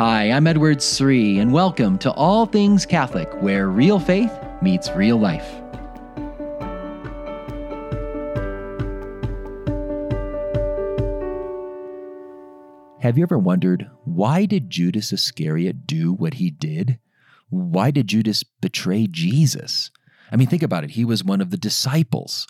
Hi, I'm Edward Sri, and welcome to All Things Catholic, where real faith meets real life. Have you ever wondered why did Judas Iscariot do what he did? Why did Judas betray Jesus? I mean, think about it. He was one of the disciples.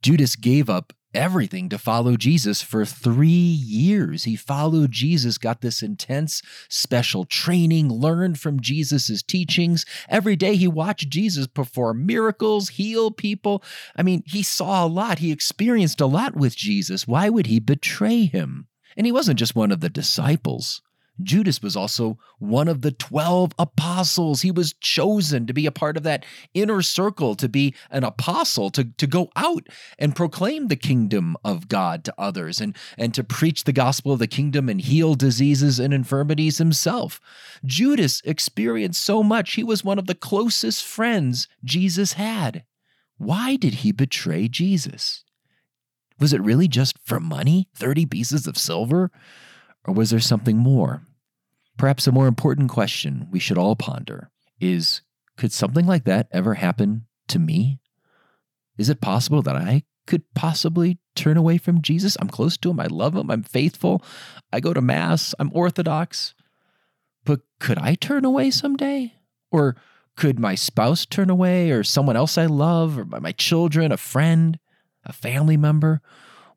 Judas gave up everything to follow Jesus for three years. He followed Jesus, got this intense special training, learned from Jesus' teachings. Every day he watched Jesus perform miracles, heal people. I mean, he saw a lot, he experienced a lot with Jesus. Why would he betray him? And he wasn't just one of the disciples. Judas was also one of the 12 apostles. He was chosen to be a part of that inner circle, to be an apostle, to, to go out and proclaim the kingdom of God to others and, and to preach the gospel of the kingdom and heal diseases and infirmities himself. Judas experienced so much. He was one of the closest friends Jesus had. Why did he betray Jesus? Was it really just for money? 30 pieces of silver? Or was there something more? Perhaps a more important question we should all ponder is could something like that ever happen to me? Is it possible that I could possibly turn away from Jesus? I'm close to him. I love him. I'm faithful. I go to Mass. I'm Orthodox. But could I turn away someday? Or could my spouse turn away, or someone else I love, or my children, a friend, a family member?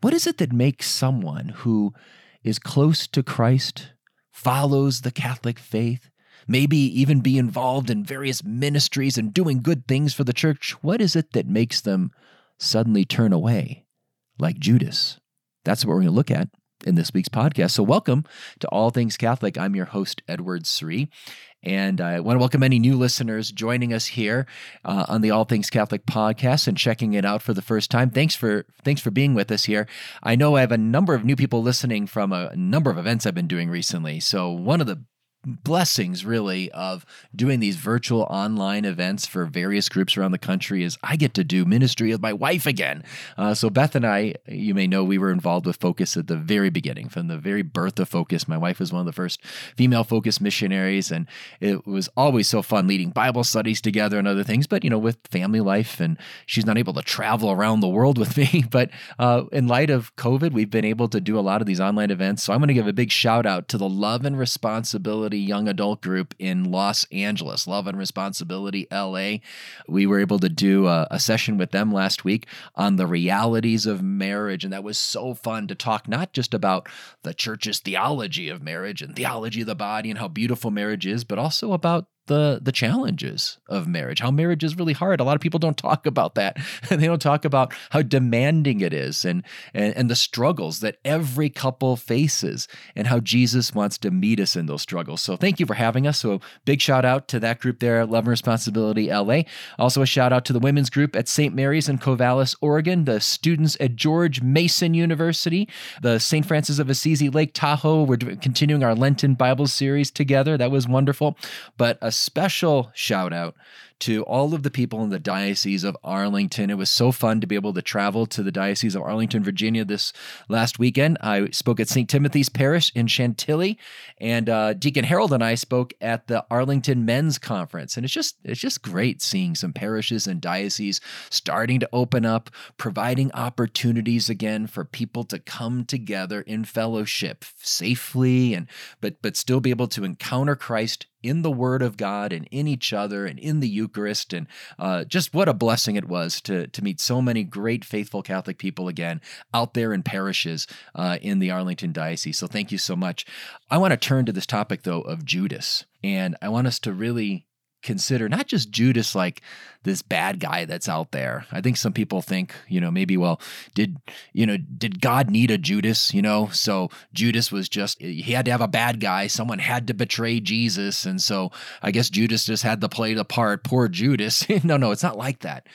What is it that makes someone who is close to Christ follows the Catholic faith, maybe even be involved in various ministries and doing good things for the church, what is it that makes them suddenly turn away like Judas? That's what we're going to look at in this week's podcast. So, welcome to All Things Catholic. I'm your host, Edward Sri. And I want to welcome any new listeners joining us here uh, on the All Things Catholic podcast and checking it out for the first time. Thanks for thanks for being with us here. I know I have a number of new people listening from a number of events I've been doing recently. So one of the blessings really of doing these virtual online events for various groups around the country is I get to do ministry with my wife again. Uh, so Beth and I, you may know, we were involved with Focus at the very beginning, from the very birth of Focus. My wife was one of the first female Focus missionaries, and it was always so fun leading Bible studies together and other things. But you know, with family life, and she's not able to travel around the world with me. But uh, in light of COVID, we've been able to do a lot of these online events. So I'm going to give a big shout out to the Love and Responsibility young adult group in Los Angeles, Love and Responsibility LA. We were able to do a, a, session with them last week on the realities of marriage. And that was so fun to talk not just about the church's theology of marriage and theology of the body and how beautiful marriage is, but also about the the challenges of marriage how marriage is really hard. A lot of people don't talk about that. And they don't talk about how demanding it is and, and and the struggles that every couple faces and how jesus wants to meet us in those struggles. So thank you for having us. So big shout out to that group there love and responsibility la also a shout out to the women's group at st mary's in corvallis oregon the students at george mason university the st francis of assisi lake tahoe. We're continuing our lenten bible series together. That was wonderful. But a special shout out to all of the people in the Diocese of Arlington. It was so fun to be able to travel to the Diocese of Arlington, Virginia this last weekend. I spoke at St. Timothy's Parish in Chantilly, and uh, Deacon Harold and I spoke at the Arlington Men's Conference. And it's just it's just great seeing some parishes and dioceses starting to open up, providing opportunities again for people to come together in fellowship safely and but but still be able to encounter Christ in the Word of God and in each other and in the Eucharist. Eucharist, and uh, just what a blessing it was to, to meet so many great, faithful Catholic people again out there in parishes uh, in the Arlington Diocese. So thank you so much. I want to turn to this topic, though, of Judas. And I want us to really consider not just Judas like this bad guy that's out there. I think some people think, you know, maybe well, did you know, did God need a Judas, you know? So Judas was just he had to have a bad guy, someone had to betray Jesus, and so I guess Judas just had to play the part. Poor Judas. no, no, it's not like that.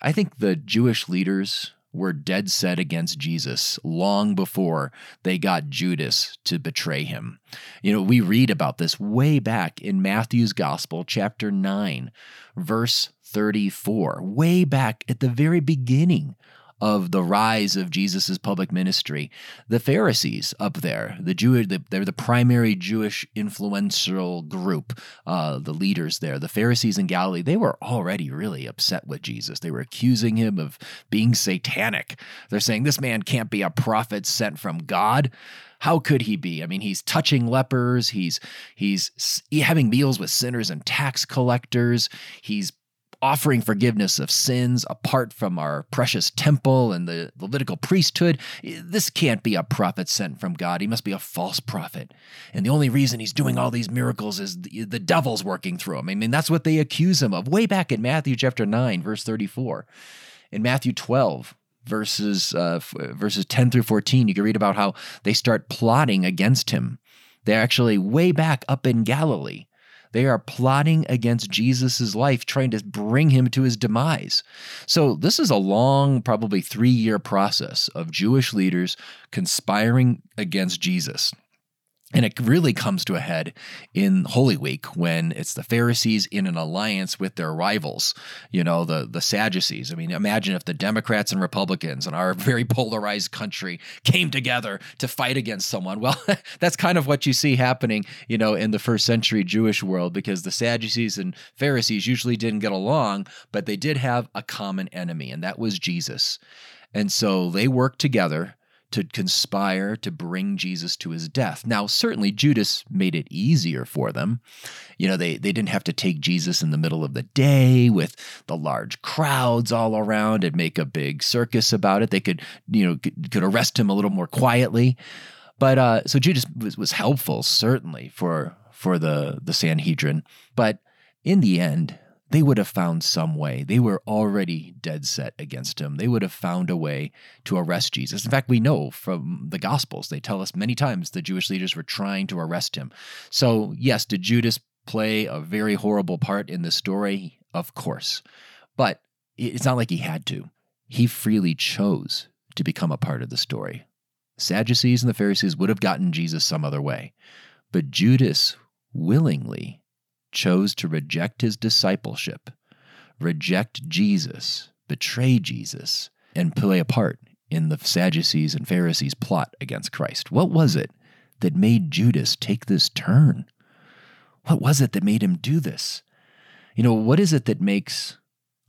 I think the Jewish leaders were dead set against Jesus long before they got Judas to betray him. You know, we read about this way back in Matthew's Gospel, chapter 9, verse 34, way back at the very beginning of the rise of Jesus' public ministry. The Pharisees up there, the Jew, they're the primary Jewish influential group, uh, the leaders there. The Pharisees in Galilee, they were already really upset with Jesus. They were accusing him of being satanic. They're saying this man can't be a prophet sent from God. How could he be? I mean, he's touching lepers. He's he's having meals with sinners and tax collectors. He's offering forgiveness of sins apart from our precious temple and the Levitical priesthood. This can't be a prophet sent from God. He must be a false prophet. And the only reason he's doing all these miracles is the, the devil's working through him. I mean, that's what they accuse him of way back in Matthew chapter 9, verse 34. In Matthew 12, verses uh, verses 10 through 14 you can read about how they start plotting against him they're actually way back up in galilee they are plotting against Jesus' life, trying to bring him to his demise. So, this is a long, probably three year process of Jewish leaders conspiring against Jesus. And it really comes to a head in Holy Week when it's the Pharisees in an alliance with their rivals, you know, the, the Sadducees. I mean, imagine if the Democrats and Republicans in our very polarized country came together to fight against someone. Well, that's kind of what you see happening, you know, in the first century Jewish world because the Sadducees and Pharisees usually didn't get along, but they did have a common enemy, and that was Jesus. And so they worked together to conspire to bring Jesus to his death. Now, certainly Judas made it easier for them. You know, they, they didn't have to take Jesus in the middle of the day with the large crowds all around and make a big circus about it. They could, you know, could arrest him a little more quietly. But uh, so Judas was, was helpful, certainly, for for the the Sanhedrin. But in the end, they would have found some way. They were already dead set against him. They would have found a way to arrest Jesus. In fact, we know from the Gospels, they tell us many times the Jewish leaders were trying to arrest him. So, yes, did Judas play a very horrible part in this story? Of course. But it's not like he had to. He freely chose to become a part of the story. Sadducees and the Pharisees would have gotten Jesus some other way. But Judas willingly chose to reject his discipleship, reject Jesus, betray Jesus, and play a part in the Sadducees and Pharisees' plot against Christ? What was it that made Judas take this turn? What was it that made him do this? You know, what is it that makes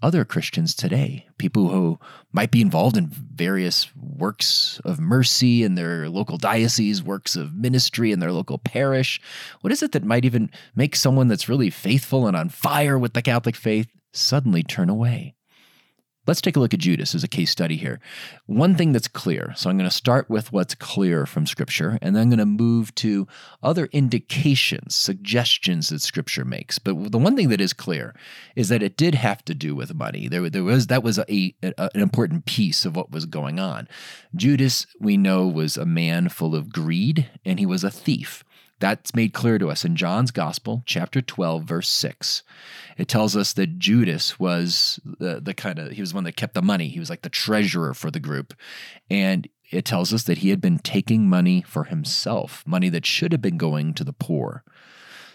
other Christians today, people who might be involved in various works of mercy in their local diocese, works of ministry in their local parish. What is it that might even make someone that's really faithful and on fire with the Catholic faith suddenly turn away? Let's take a look at Judas as a case study here. One thing that's clear, so I'm going to start with what's clear from Scripture, and then I'm going to move to other indications, suggestions that Scripture makes. But the one thing that is clear is that it did have to do with money. There, there was that was a, a, an important piece of what was going on. Judas, we know, was a man full of greed, and he was a thief. That's made clear to us in John's Gospel, chapter 12, verse 6. It tells us that Judas was the, the kind of, he was one that kept the money. He was like the treasurer for the group. And it tells us that he had been taking money for himself, money that should have been going to the poor.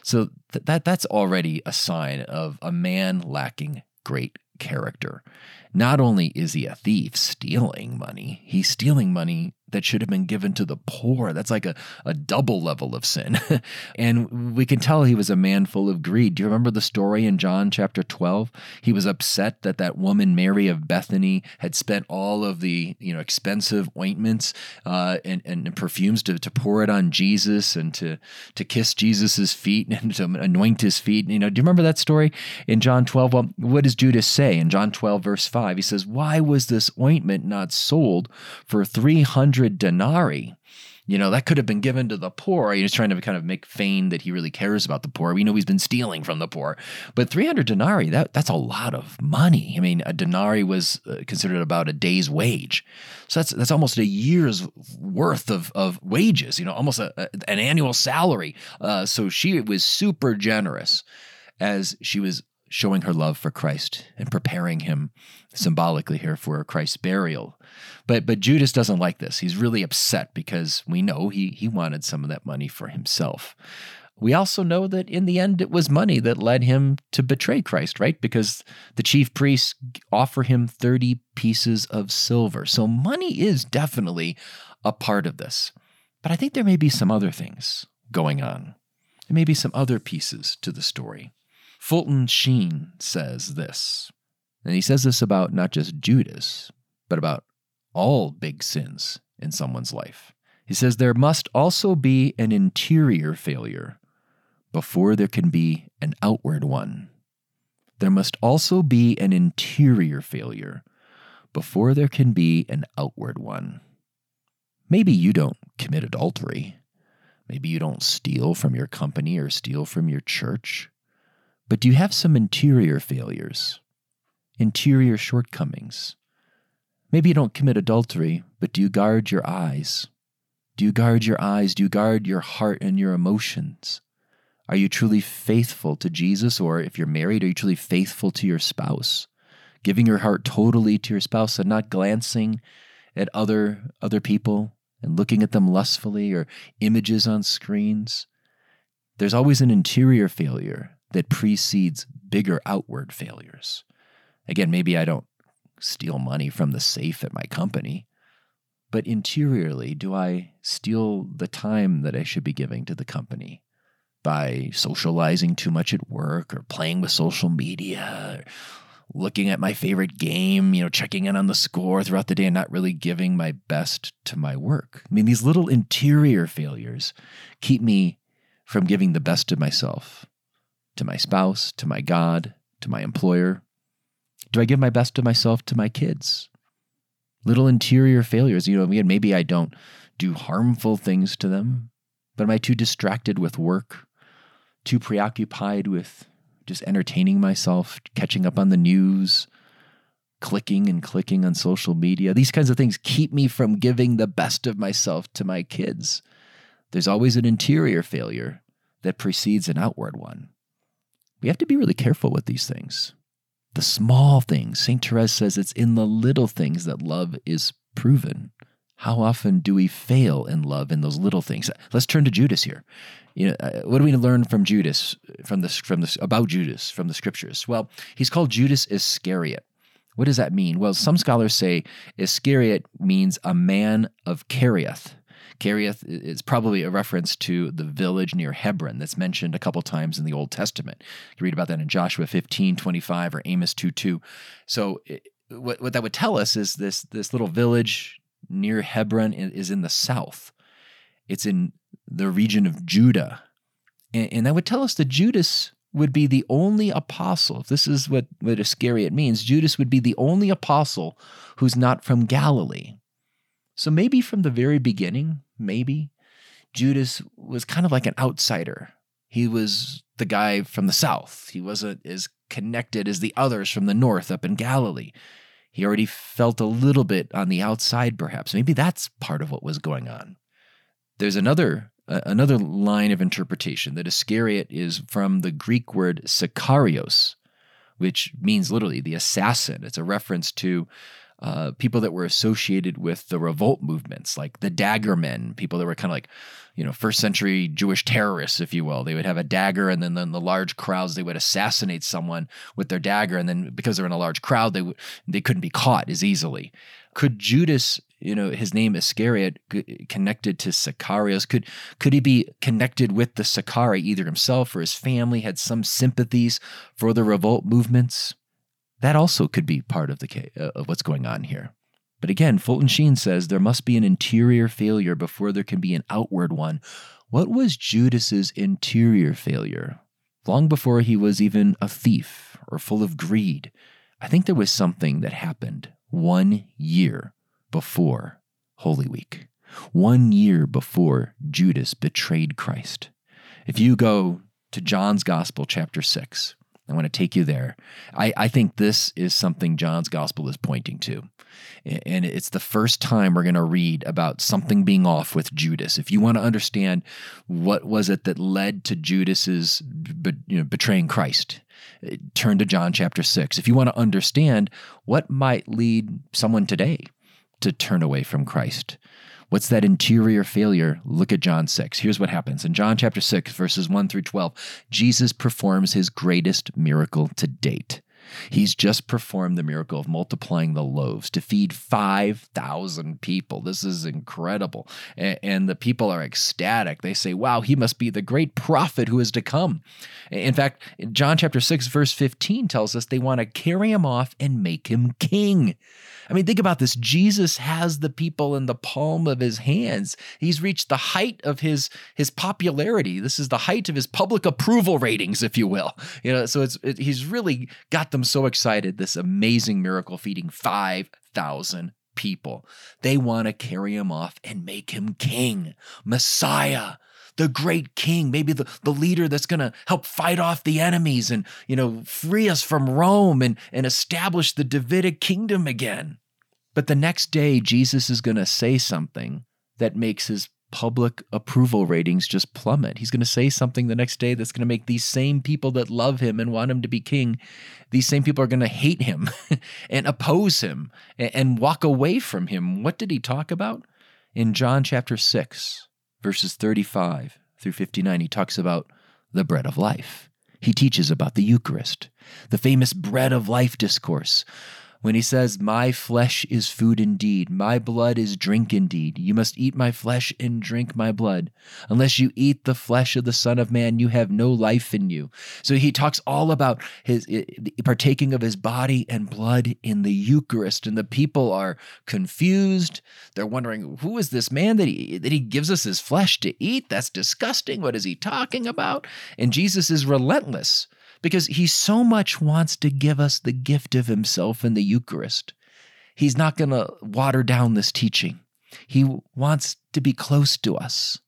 So th- that that's already a sign of a man lacking great character. Not only is he a thief stealing money, he's stealing money that should have been given to the poor. That's like a, a double level of sin. and we can tell he was a man full of greed. Do you remember the story in John chapter 12? He was upset that that woman, Mary of Bethany, had spent all of the you know expensive ointments uh, and, and perfumes to, to pour it on Jesus and to, to kiss Jesus's feet and to anoint his feet. You know, do you remember that story in John 12? Well, what does Judas say in John 12, verse 5? He says, Why was this ointment not sold for 300 100 denarii. You know, that could have been given to the poor. He's trying to kind of make feign that he really cares about the poor. We know he's been stealing from the poor. But 300 denarii, that, that's a lot of money. I mean, a denarii was uh, considered about a day's wage. So that's that's almost a year's worth of, of wages, you know, almost a, a, an annual salary. Uh, so she was super generous as she was showing her love for Christ and preparing him symbolically here for Christ's burial. But but Judas doesn't like this. He's really upset because we know he he wanted some of that money for himself. we also know that in the end, it was money that led him to betray Christ, right? Because the chief priests offer him 30 pieces of silver. So money is definitely a part of this. But I think there may be some other things going on. There may be some other pieces to the story. Fulton Sheen says this, and he says this about not just Judas, but about all big sins in someone's life. He says there must also be an interior failure before there can be an outward one. There must also be an interior failure before there can be an outward one. Maybe you don't commit adultery. Maybe you don't steal from your company or steal from your church. But do you have some interior failures, interior shortcomings? Maybe you don't commit adultery, but do you guard your eyes? Do you guard your eyes? Do you guard your heart and your emotions? Are you truly faithful to Jesus? Or if you're married, are you truly faithful to your spouse? Giving your heart totally to your spouse and not glancing at other, other people and looking at them lustfully or images on screens. There's always an interior failure that precedes bigger outward failures. Again, maybe I don't steal money from the safe at my company, but interiorly, do I steal the time that I should be giving to the company by socializing too much at work or playing with social media? Or looking at my favorite game, you know, checking in on the score throughout the day and not really giving my best to my work. I mean, these little interior failures keep me from giving the best of myself to my spouse, to my God, to my employer. Do I give my best to myself to my kids? Little interior failures, you know, again, maybe I don't do harmful things to them, but am I too distracted with work, too preoccupied with just entertaining myself, catching up on the news, clicking and clicking on social media. These kinds of things keep me from giving the best of myself to my kids. There's always an interior failure that precedes an outward one. We have to be really careful with these things. The small things, St. Therese says it's in the little things that love is proven. How often do we fail in love in those little things? Let's turn to Judas here. You know, uh, what do we learn from Judas from this from this about Judas from the scriptures? Well, he's called Judas Iscariot. What does that mean? Well, some scholars say Iscariot means a man of Kerioth. Kerioth is probably a reference to the village near Hebron that's mentioned a couple times in the Old Testament. You read about that in Joshua 15, 25 or Amos 2, 2. So it, what, what that would tell us is this, this little village near Hebron is in the south. It's in the region of Judah. And, and that would tell us that Judas would be the only apostle. If this is what, what Iscariot means, Judas would be the only apostle who's not from Galilee. So maybe from the very beginning, maybe, Judas was kind of like an outsider. He was the guy from the south. He wasn't as connected as the others from the north up in Galilee. He already felt a little bit on the outside, perhaps. Maybe that's part of what was going on. There's another uh, another line of interpretation that Iscariot is from the Greek word Sicarios, which means literally the assassin. It's a reference to uh, people that were associated with the revolt movements, like the dagger men, people that were kind of like, you know, first century Jewish terrorists, if you will. They would have a dagger, and then in the large crowds, they would assassinate someone with their dagger, and then because they're in a large crowd, they they couldn't be caught as easily. Could Judas, you know, his name Iscariot, connected to Sicarios? Could could he be connected with the Sicari, either himself or his family had some sympathies for the revolt movements? That also could be part of the uh, of what's going on here. But again, Fulton Sheen says there must be an interior failure before there can be an outward one. What was Judas's interior failure? Long before he was even a thief or full of greed, I think there was something that happened one year before Holy Week, one year before Judas betrayed Christ. If you go to John's Gospel, chapter 6, I want to take you there. I, I think this is something John's gospel is pointing to. And it's the first time we're going to read about something being off with Judas. If you want to understand what was it that led to Judas's you know, betraying Christ, eh, turn to John chapter 6. If you want to understand what might lead someone today to turn away from Christ, What's that interior failure? Look at John 6. Here's what happens. In John chapter 6, verses 1 through 12, Jesus performs his greatest miracle to date. He's just performed the miracle of multiplying the loaves to feed 5,000 people. This is incredible. And the people are ecstatic. They say, wow, he must be the great prophet who is to come. In fact, John chapter 6, verse 15 tells us they want to carry him off and make him king. I mean, think about this. Jesus has the people in the palm of his hands. He's reached the height of his his popularity. This is the height of his public approval ratings, if you will. You know, so it's it, he's really got them so excited. This amazing miracle feeding five thousand people. They want to carry him off and make him king, Messiah the great king, maybe the, the leader that's going to help fight off the enemies and, you know, free us from Rome and, and establish the Davidic kingdom again. But the next day, Jesus is going to say something that makes his public approval ratings just plummet. He's going to say something the next day that's going to make these same people that love him and want him to be king, these same people are going to hate him and oppose him and walk away from him. What did he talk about? In John chapter 6, verses 35 through 59, he talks about the bread of life. He teaches about the Eucharist, the famous bread of life discourse, when he says, My flesh is food indeed, my blood is drink indeed. You must eat my flesh and drink my blood. Unless you eat the flesh of the Son of Man, you have no life in you. So he talks all about his partaking of his body and blood in the Eucharist, and the people are confused. They're wondering, who is this man that he that he gives us his flesh to eat? That's disgusting. What is he talking about? And Jesus is relentless because he so much wants to give us the gift of himself in the Eucharist. He's not going to water down this teaching. He wants to be close to us.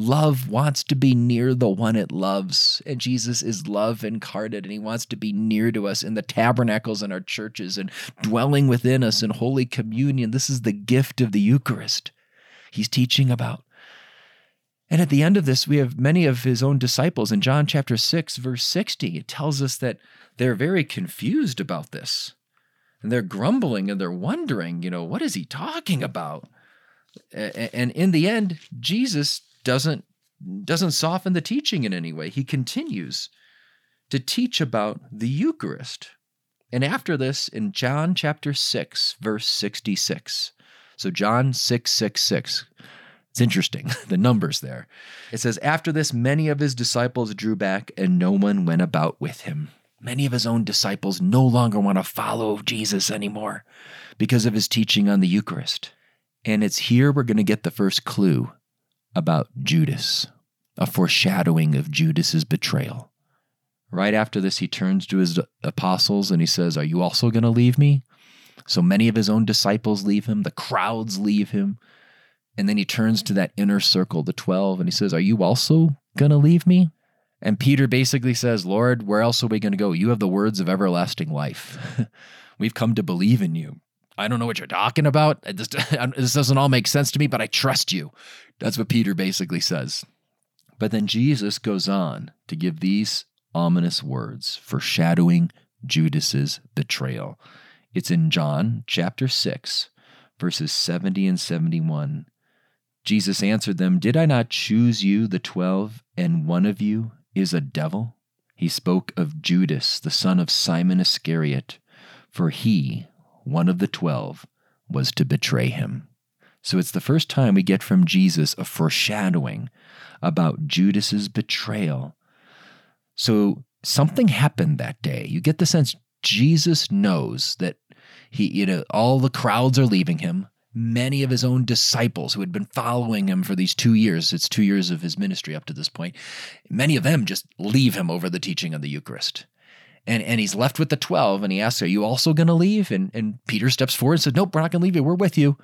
Love wants to be near the one it loves, and Jesus is love incarnate, and he wants to be near to us in the tabernacles in our churches and dwelling within us in Holy Communion. This is the gift of the Eucharist. He's teaching about and at the end of this, we have many of his own disciples. In John chapter 6, verse 60, it tells us that they're very confused about this. And they're grumbling and they're wondering, you know, what is he talking about? And in the end, Jesus doesn't doesn't soften the teaching in any way. He continues to teach about the Eucharist. And after this, in John chapter 6, verse 66. So John 6, 6, 6. It's interesting, the numbers there. It says, After this, many of his disciples drew back, and no one went about with him. Many of his own disciples no longer want to follow Jesus anymore because of his teaching on the Eucharist. And it's here we're going to get the first clue about Judas, a foreshadowing of Judas's betrayal. Right after this, he turns to his apostles and he says, Are you also going to leave me? So many of his own disciples leave him, the crowds leave him. And then he turns to that inner circle, the 12, and he says, Are you also going to leave me? And Peter basically says, Lord, where else are we going to go? You have the words of everlasting life. We've come to believe in you. I don't know what you're talking about. This, doesn't all make sense to me, but I trust you. That's what Peter basically says. But then Jesus goes on to give these ominous words, foreshadowing Judas's betrayal. It's in John chapter 6, verses 70 and 71. Jesus answered them, Did I not choose you, the twelve, and one of you is a devil? He spoke of Judas, the son of Simon Iscariot, for he, one of the twelve, was to betray him. So it's the first time we get from Jesus a foreshadowing about Judas's betrayal. So something happened that day. You get the sense Jesus knows that he, you know, all the crowds are leaving him many of his own disciples who had been following him for these two years. It's two years of his ministry up to this point. Many of them just leave him over the teaching of the Eucharist. And, and he's left with the 12 and he asks, Are you also going to leave? And, and Peter steps forward and says, Nope, we're not going to leave you. We're with you.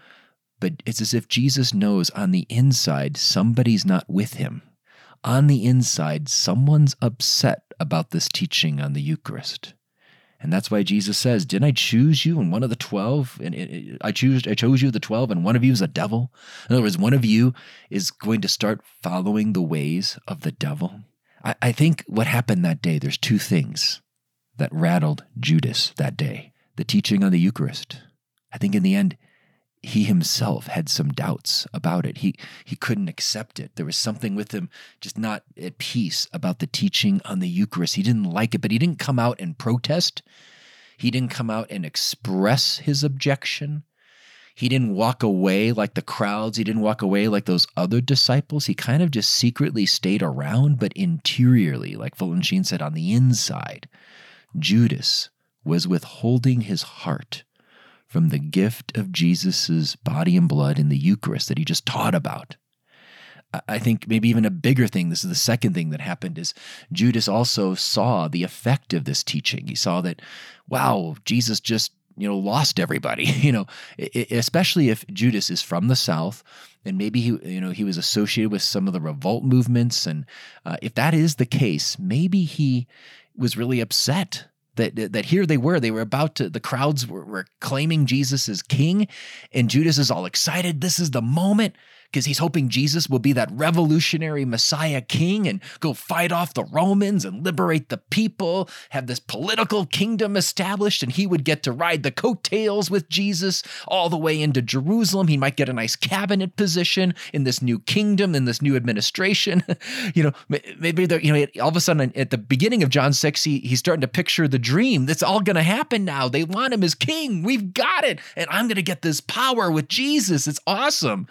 But it's as if Jesus knows on the inside somebody's not with him. On the inside, someone's upset about this teaching on the Eucharist. And that's why Jesus says, Didn't I choose you and one of the 12? And I choose I chose you the 12 and one of you is a devil. In other words, one of you is going to start following the ways of the devil. I, I think what happened that day, there's two things that rattled Judas that day. The teaching on the Eucharist. I think in the end, he himself had some doubts about it. He he couldn't accept it. There was something with him just not at peace about the teaching on the Eucharist. He didn't like it, but he didn't come out and protest. He didn't come out and express his objection. He didn't walk away like the crowds. He didn't walk away like those other disciples. He kind of just secretly stayed around, but interiorly, like Sheen said, on the inside, Judas was withholding his heart from the gift of Jesus' body and blood in the Eucharist that he just taught about. I think maybe even a bigger thing, this is the second thing that happened, is Judas also saw the effect of this teaching. He saw that, wow, Jesus just you know lost everybody you know especially if judas is from the south and maybe he you know he was associated with some of the revolt movements and uh, if that is the case maybe he was really upset that that here they were they were about to the crowds were, were claiming jesus as king and judas is all excited. This is the moment because he's hoping Jesus will be that revolutionary Messiah king and go fight off the Romans and liberate the people, have this political kingdom established, and he would get to ride the coattails with Jesus all the way into Jerusalem. He might get a nice cabinet position in this new kingdom, in this new administration. you know, maybe you know, all of a sudden at the beginning of John 6, he, he's starting to picture the dream. That's all going to happen now. They want him as king. We've got it. And I'm going to get this power with Jesus. It's awesome.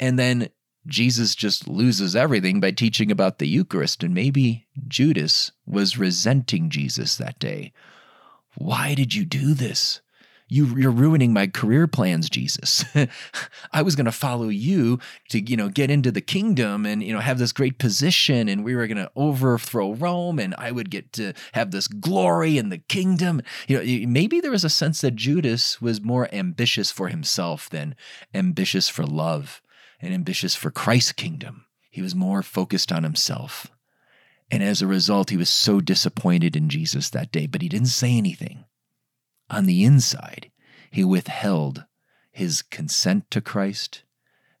And then Jesus just loses everything by teaching about the Eucharist. And maybe Judas was resenting Jesus that day. Why did you do this? You, you're ruining my career plans, Jesus. I was going to follow you to, you know, get into the kingdom and, you know, have this great position and we were going to overthrow Rome and I would get to have this glory in the kingdom. You know, maybe there was a sense that Judas was more ambitious for himself than ambitious for love and ambitious for Christ's kingdom. He was more focused on himself. And as a result, he was so disappointed in Jesus that day, but he didn't say anything. On the inside, he withheld his consent to Christ.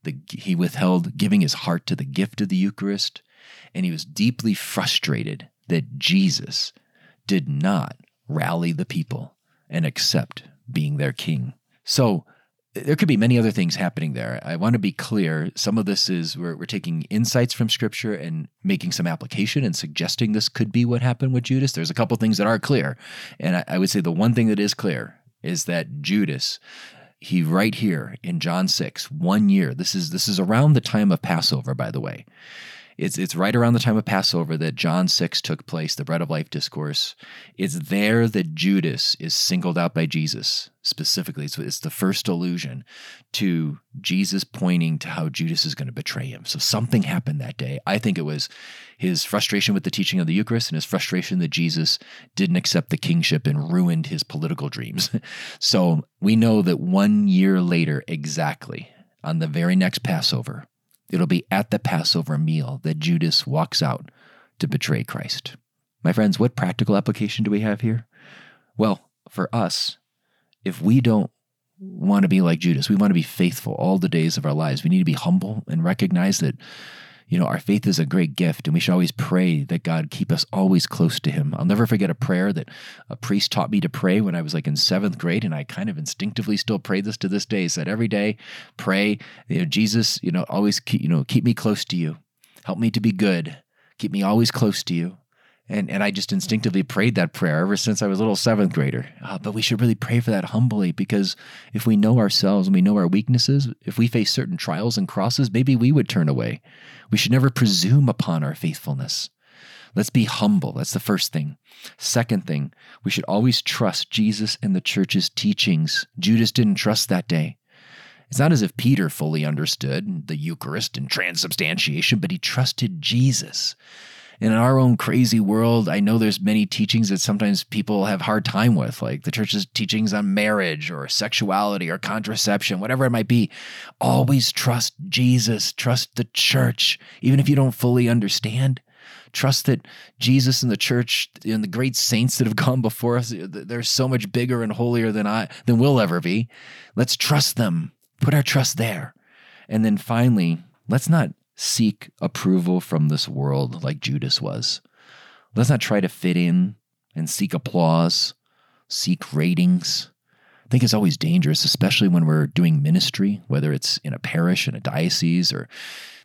The, he withheld giving his heart to the gift of the Eucharist. And he was deeply frustrated that Jesus did not rally the people and accept being their king. So, there could be many other things happening there. I want to be clear. Some of this is we're, we're taking insights from scripture and making some application and suggesting this could be what happened with Judas. There's a couple things that are clear. And I, I would say the one thing that is clear is that Judas, he right here in John 6, one year, this is this is around the time of Passover, by the way. It's, it's right around the time of Passover that John 6 took place, the bread of life discourse. It's there that Judas is singled out by Jesus specifically. It's, it's the first allusion to Jesus pointing to how Judas is going to betray him. So something happened that day. I think it was his frustration with the teaching of the Eucharist and his frustration that Jesus didn't accept the kingship and ruined his political dreams. so we know that one year later, exactly, on the very next Passover, It'll be at the Passover meal that Judas walks out to betray Christ. My friends, what practical application do we have here? Well, for us, if we don't want to be like Judas, we want to be faithful all the days of our lives. We need to be humble and recognize that you know, our faith is a great gift, and we should always pray that God keep us always close to Him. I'll never forget a prayer that a priest taught me to pray when I was like in seventh grade, and I kind of instinctively still pray this to this day. He said, every day, pray, you know, Jesus, you know, always keep, you know, keep me close to you. Help me to be good. Keep me always close to you. And, and I just instinctively prayed that prayer ever since I was a little seventh grader. Uh, but we should really pray for that humbly because if we know ourselves and we know our weaknesses, if we face certain trials and crosses, maybe we would turn away. We should never presume upon our faithfulness. Let's be humble. That's the first thing. Second thing, we should always trust Jesus and the church's teachings. Judas didn't trust that day. It's not as if Peter fully understood the Eucharist and transubstantiation, but he trusted Jesus in our own crazy world, I know there's many teachings that sometimes people have hard time with, like the church's teachings on marriage or sexuality or contraception, whatever it might be. Always trust Jesus, trust the church, even if you don't fully understand. Trust that Jesus and the church and the great saints that have gone before us, they're so much bigger and holier than I than we'll ever be. Let's trust them. Put our trust there. And then finally, let's not seek approval from this world like Judas was. Let's not try to fit in and seek applause, seek ratings, I think it's always dangerous, especially when we're doing ministry, whether it's in a parish, in a diocese, or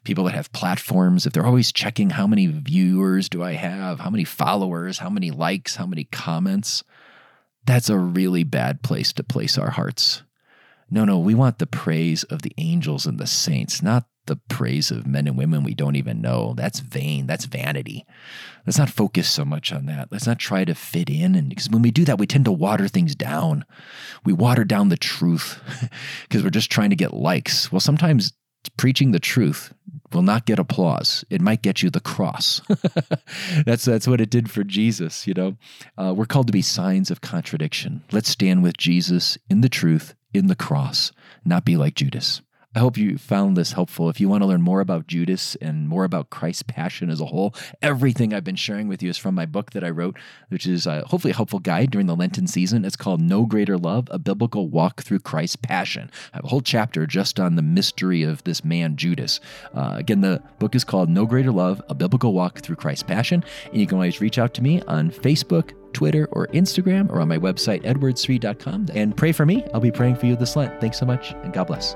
people that have platforms. If they're always checking how many viewers do I have, how many followers, how many likes, how many comments, that's a really bad place to place our hearts. No, no, we want the praise of the angels and the saints, not the praise of men and women we don't even know. That's vain. That's vanity. Let's not focus so much on that. Let's not try to fit in. And because when we do that, we tend to water things down. We water down the truth because we're just trying to get likes. Well, sometimes preaching the truth will not get applause. It might get you the cross. that's that's what it did for Jesus. You know, uh, we're called to be signs of contradiction. Let's stand with Jesus in the truth, in the cross, not be like Judas. I hope you found this helpful. If you want to learn more about Judas and more about Christ's passion as a whole, everything I've been sharing with you is from my book that I wrote, which is uh, hopefully a helpful guide during the Lenten season. It's called No Greater Love A Biblical Walk Through Christ's Passion. I have a whole chapter just on the mystery of this man, Judas. Uh, again, the book is called No Greater Love A Biblical Walk Through Christ's Passion. And you can always reach out to me on Facebook, Twitter, or Instagram, or on my website, edwardsri.com. And pray for me. I'll be praying for you this Lent. Thanks so much, and God bless.